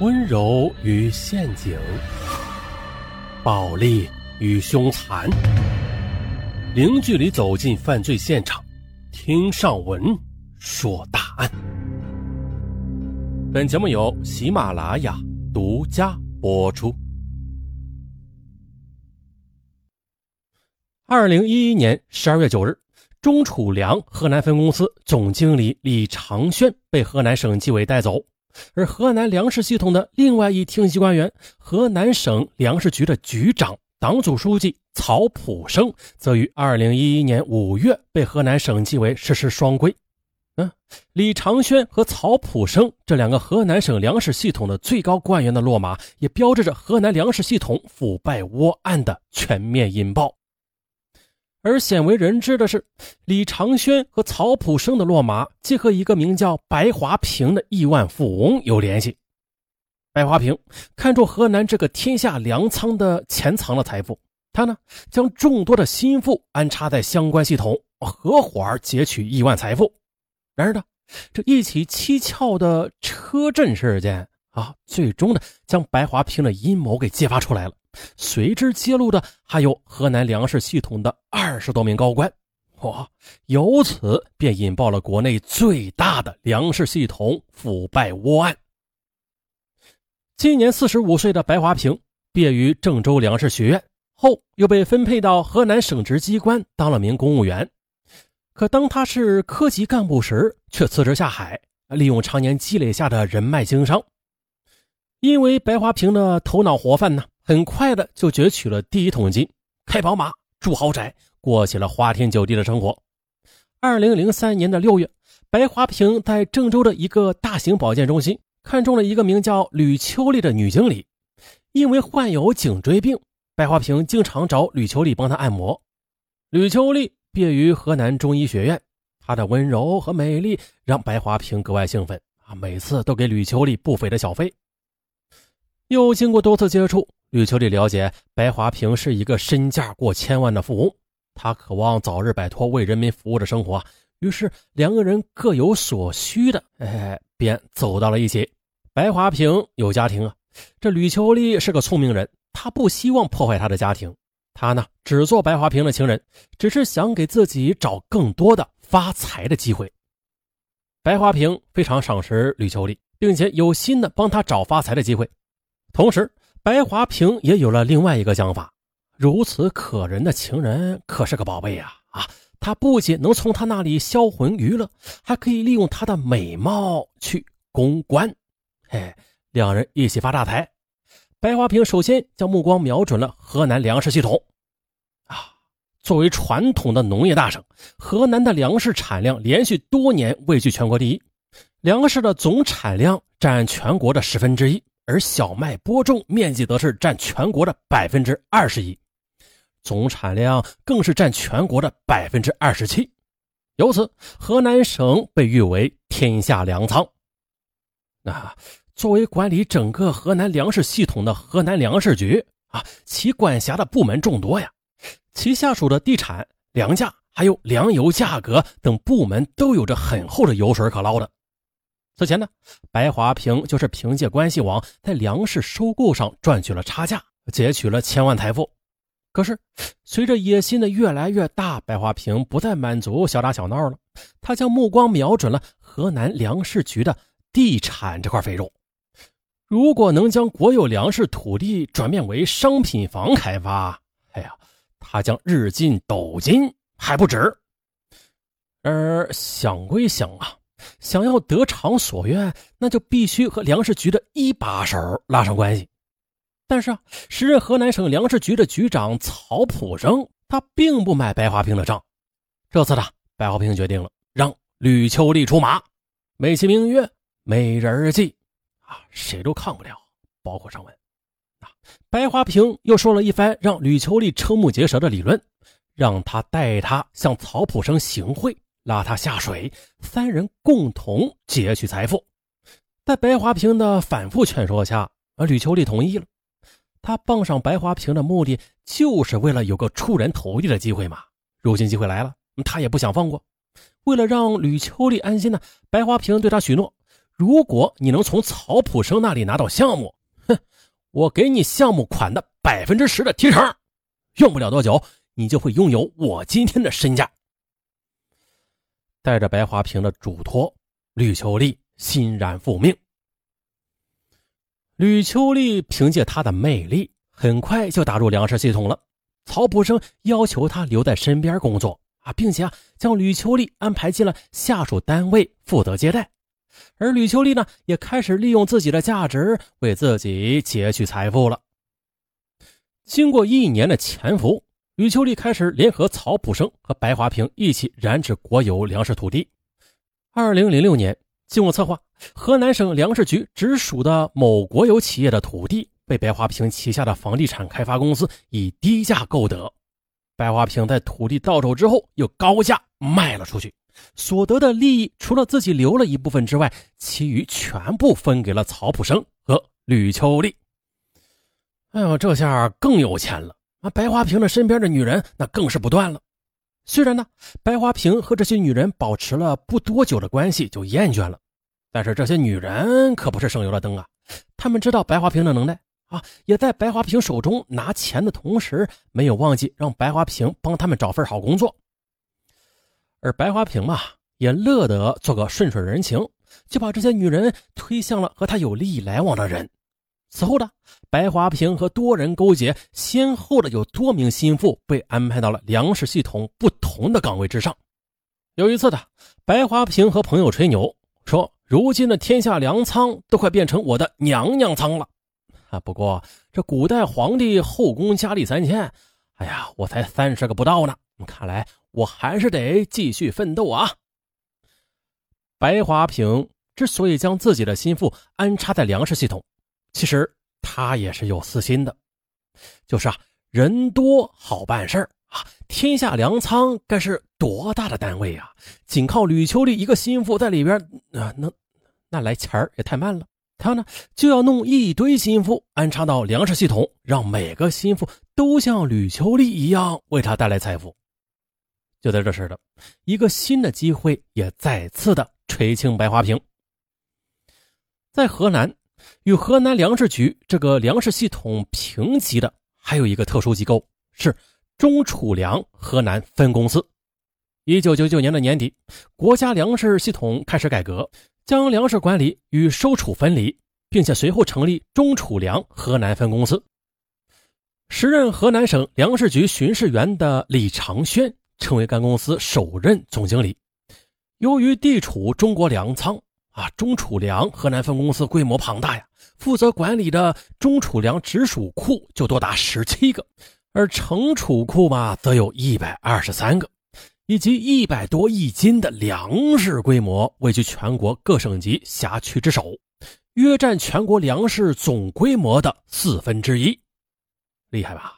温柔与陷阱，暴力与凶残，零距离走进犯罪现场，听上文说大案。本节目由喜马拉雅独家播出。二零一一年十二月九日，钟楚良河南分公司总经理李长轩被河南省纪委带走。而河南粮食系统的另外一厅级官员，河南省粮食局的局长、党组书记曹普生，则于二零一一年五月被河南省纪委实施双规。嗯，李长轩和曹普生这两个河南省粮食系统的最高官员的落马，也标志着河南粮食系统腐败窝案的全面引爆。而鲜为人知的是，李长轩和曹普生的落马，既和一个名叫白华平的亿万富翁有联系。白华平看中河南这个天下粮仓的潜藏了财富，他呢将众多的心腹安插在相关系统，合伙劫取亿万财富。然而呢，这一起蹊跷的车震事件啊，最终呢将白华平的阴谋给揭发出来了。随之揭露的还有河南粮食系统的二十多名高官，哇！由此便引爆了国内最大的粮食系统腐败窝案。今年四十五岁的白华平毕业于郑州粮食学院后，又被分配到河南省直机关当了名公务员。可当他是科级干部时，却辞职下海，利用常年积累下的人脉经商。因为白华平的头脑活泛呢。很快的就攫取了第一桶金，开宝马，住豪宅，过起了花天酒地的生活。二零零三年的六月，白华平在郑州的一个大型保健中心看中了一个名叫吕秋丽的女经理，因为患有颈椎病，白华平经常找吕秋丽帮他按摩。吕秋丽毕业于河南中医学院，她的温柔和美丽让白华平格外兴奋啊，每次都给吕秋丽不菲的小费。又经过多次接触。吕秋丽了解白华平是一个身价过千万的富翁，他渴望早日摆脱为人民服务的生活，于是两个人各有所需的，哎，便走到了一起。白华平有家庭啊，这吕秋丽是个聪明人，她不希望破坏他的家庭，她呢只做白华平的情人，只是想给自己找更多的发财的机会。白华平非常赏识吕秋丽，并且有心的帮他找发财的机会，同时。白华平也有了另外一个想法，如此可人的情人可是个宝贝呀！啊，他不仅能从他那里销魂娱乐，还可以利用她的美貌去公关，哎，两人一起发大财。白华平首先将目光瞄准了河南粮食系统，啊，作为传统的农业大省，河南的粮食产量连续多年位居全国第一，粮食的总产量占全国的十分之一。而小麦播种面积则是占全国的百分之二十一，总产量更是占全国的百分之二十七，由此河南省被誉为天下粮仓。那作为管理整个河南粮食系统的河南粮食局啊，其管辖的部门众多呀，其下属的地产、粮价还有粮油价格等部门都有着很厚的油水可捞的。此前呢，白华平就是凭借关系网，在粮食收购上赚取了差价，截取了千万财富。可是，随着野心的越来越大，白华平不再满足小打小闹了，他将目光瞄准了河南粮食局的地产这块肥肉。如果能将国有粮食土地转变为商品房开发，哎呀，他将日进斗金还不止。而想归想啊。想要得偿所愿，那就必须和粮食局的一把手拉上关系。但是啊，时任河南省粮食局的局长曹普生，他并不买白华平的账。这次呢，白华平决定了让吕秋丽出马，美其名曰“美人计”，啊，谁都抗不了，包括张文。啊，白华平又说了一番让吕秋丽瞠目结舌的理论，让他带他向曹普生行贿。拉他下水，三人共同劫取财富。在白华平的反复劝说下，而吕秋丽同意了。他傍上白华平的目的，就是为了有个出人头地的机会嘛。如今机会来了，他也不想放过。为了让吕秋丽安心呢，白华平对他许诺：如果你能从曹普生那里拿到项目，哼，我给你项目款的百分之十的提成，用不了多久，你就会拥有我今天的身价。带着白华平的嘱托，吕秋丽欣然复命。吕秋丽凭借她的魅力，很快就打入粮食系统了。曹普生要求她留在身边工作啊，并且啊，将吕秋丽安排进了下属单位负责接待。而吕秋丽呢，也开始利用自己的价值为自己截取财富了。经过一年的潜伏，吕秋丽开始联合曹普生和白华平一起染指国有粮食土地。二零零六年，经过策划，河南省粮食局直属的某国有企业的土地被白华平旗下的房地产开发公司以低价购得。白华平在土地到手之后，又高价卖了出去。所得的利益，除了自己留了一部分之外，其余全部分给了曹普生和吕秋丽。哎呦，这下更有钱了！啊，白华平的身边的女人那更是不断了。虽然呢，白华平和这些女人保持了不多久的关系就厌倦了，但是这些女人可不是省油的灯啊！他们知道白华平的能耐啊，也在白华平手中拿钱的同时，没有忘记让白华平帮他们找份好工作。而白华平嘛，也乐得做个顺水人情，就把这些女人推向了和他有利益来往的人。此后呢，白华平和多人勾结，先后的有多名心腹被安排到了粮食系统不同的岗位之上。有一次的，白华平和朋友吹牛说：“如今的天下粮仓都快变成我的娘娘仓了。”啊，不过这古代皇帝后宫佳丽三千，哎呀，我才三十个不到呢。看来。我还是得继续奋斗啊！白华平之所以将自己的心腹安插在粮食系统，其实他也是有私心的，就是啊，人多好办事儿啊！天下粮仓该是多大的单位啊？仅靠吕秋丽一个心腹在里边，啊，那那来钱儿也太慢了。他呢就要弄一堆心腹安插到粮食系统，让每个心腹都像吕秋丽一样为他带来财富。就在这时的一个新的机会也再次的垂青白花瓶。在河南，与河南粮食局这个粮食系统平级的还有一个特殊机构，是中储粮河南分公司。一九九九年的年底，国家粮食系统开始改革，将粮食管理与收储分离，并且随后成立中储粮河南分公司。时任河南省粮食局巡视员的李长轩。成为该公司首任总经理。由于地处中国粮仓啊，中储粮河南分公司规模庞大呀，负责管理的中储粮直属库就多达十七个，而城储库嘛，则有一百二十三个，以及一百多亿斤的粮食，规模位居全国各省级辖区之首，约占全国粮食总规模的四分之一，厉害吧？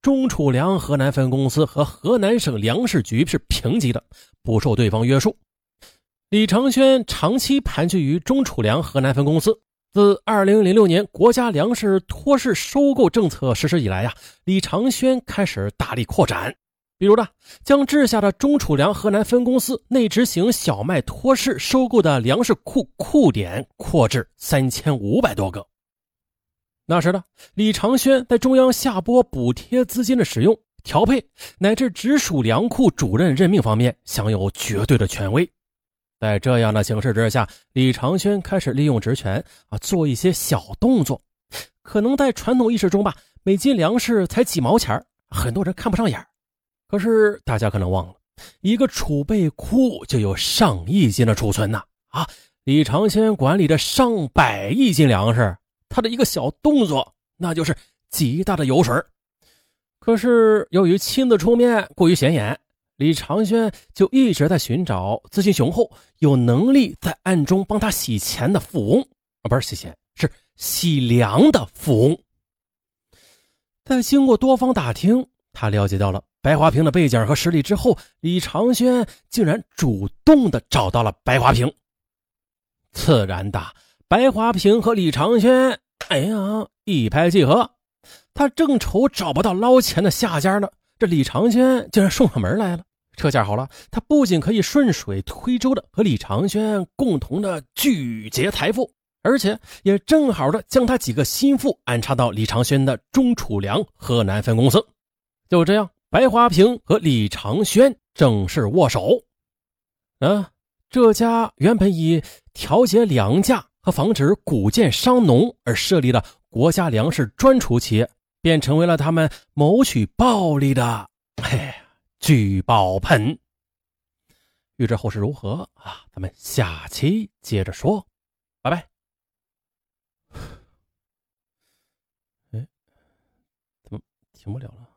中储粮河南分公司和河南省粮食局是平级的，不受对方约束。李长轩长期盘踞于中储粮河南分公司。自2006年国家粮食托市收购政策实施以来呀，李长轩开始大力扩展。比如呢，将治下的中储粮河南分公司内执行小麦托市收购的粮食库库点扩至三千五百多个。那时呢，李长轩在中央下拨补贴资金的使用、调配乃至直属粮库主任任命方面，享有绝对的权威。在这样的形势之下，李长轩开始利用职权啊，做一些小动作。可能在传统意识中吧，每斤粮食才几毛钱很多人看不上眼可是大家可能忘了，一个储备库就有上亿斤的储存呐！啊，李长轩管理着上百亿斤粮食。他的一个小动作，那就是极大的油水可是由于亲自出面过于显眼，李长轩就一直在寻找资金雄厚、有能力在暗中帮他洗钱的富翁啊，不是洗钱，是洗粮的富翁。在经过多方打听，他了解到了白华平的背景和实力之后，李长轩竟然主动的找到了白华平。自然的。白华平和李长轩，哎呀，一拍即合。他正愁找不到捞钱的下家呢，这李长轩竟然送上门来了，这下好了，他不仅可以顺水推舟的和李长轩共同的聚劫财富，而且也正好的将他几个心腹安插到李长轩的中储粮河南分公司。就这样，白华平和李长轩正式握手。啊，这家原本以调节粮价和防止谷贱伤农而设立的国家粮食专储企业，便成为了他们谋取暴利的。嘿。聚宝盆，欲知后事如何啊？咱们下期接着说，拜拜。哎，怎么停不了了？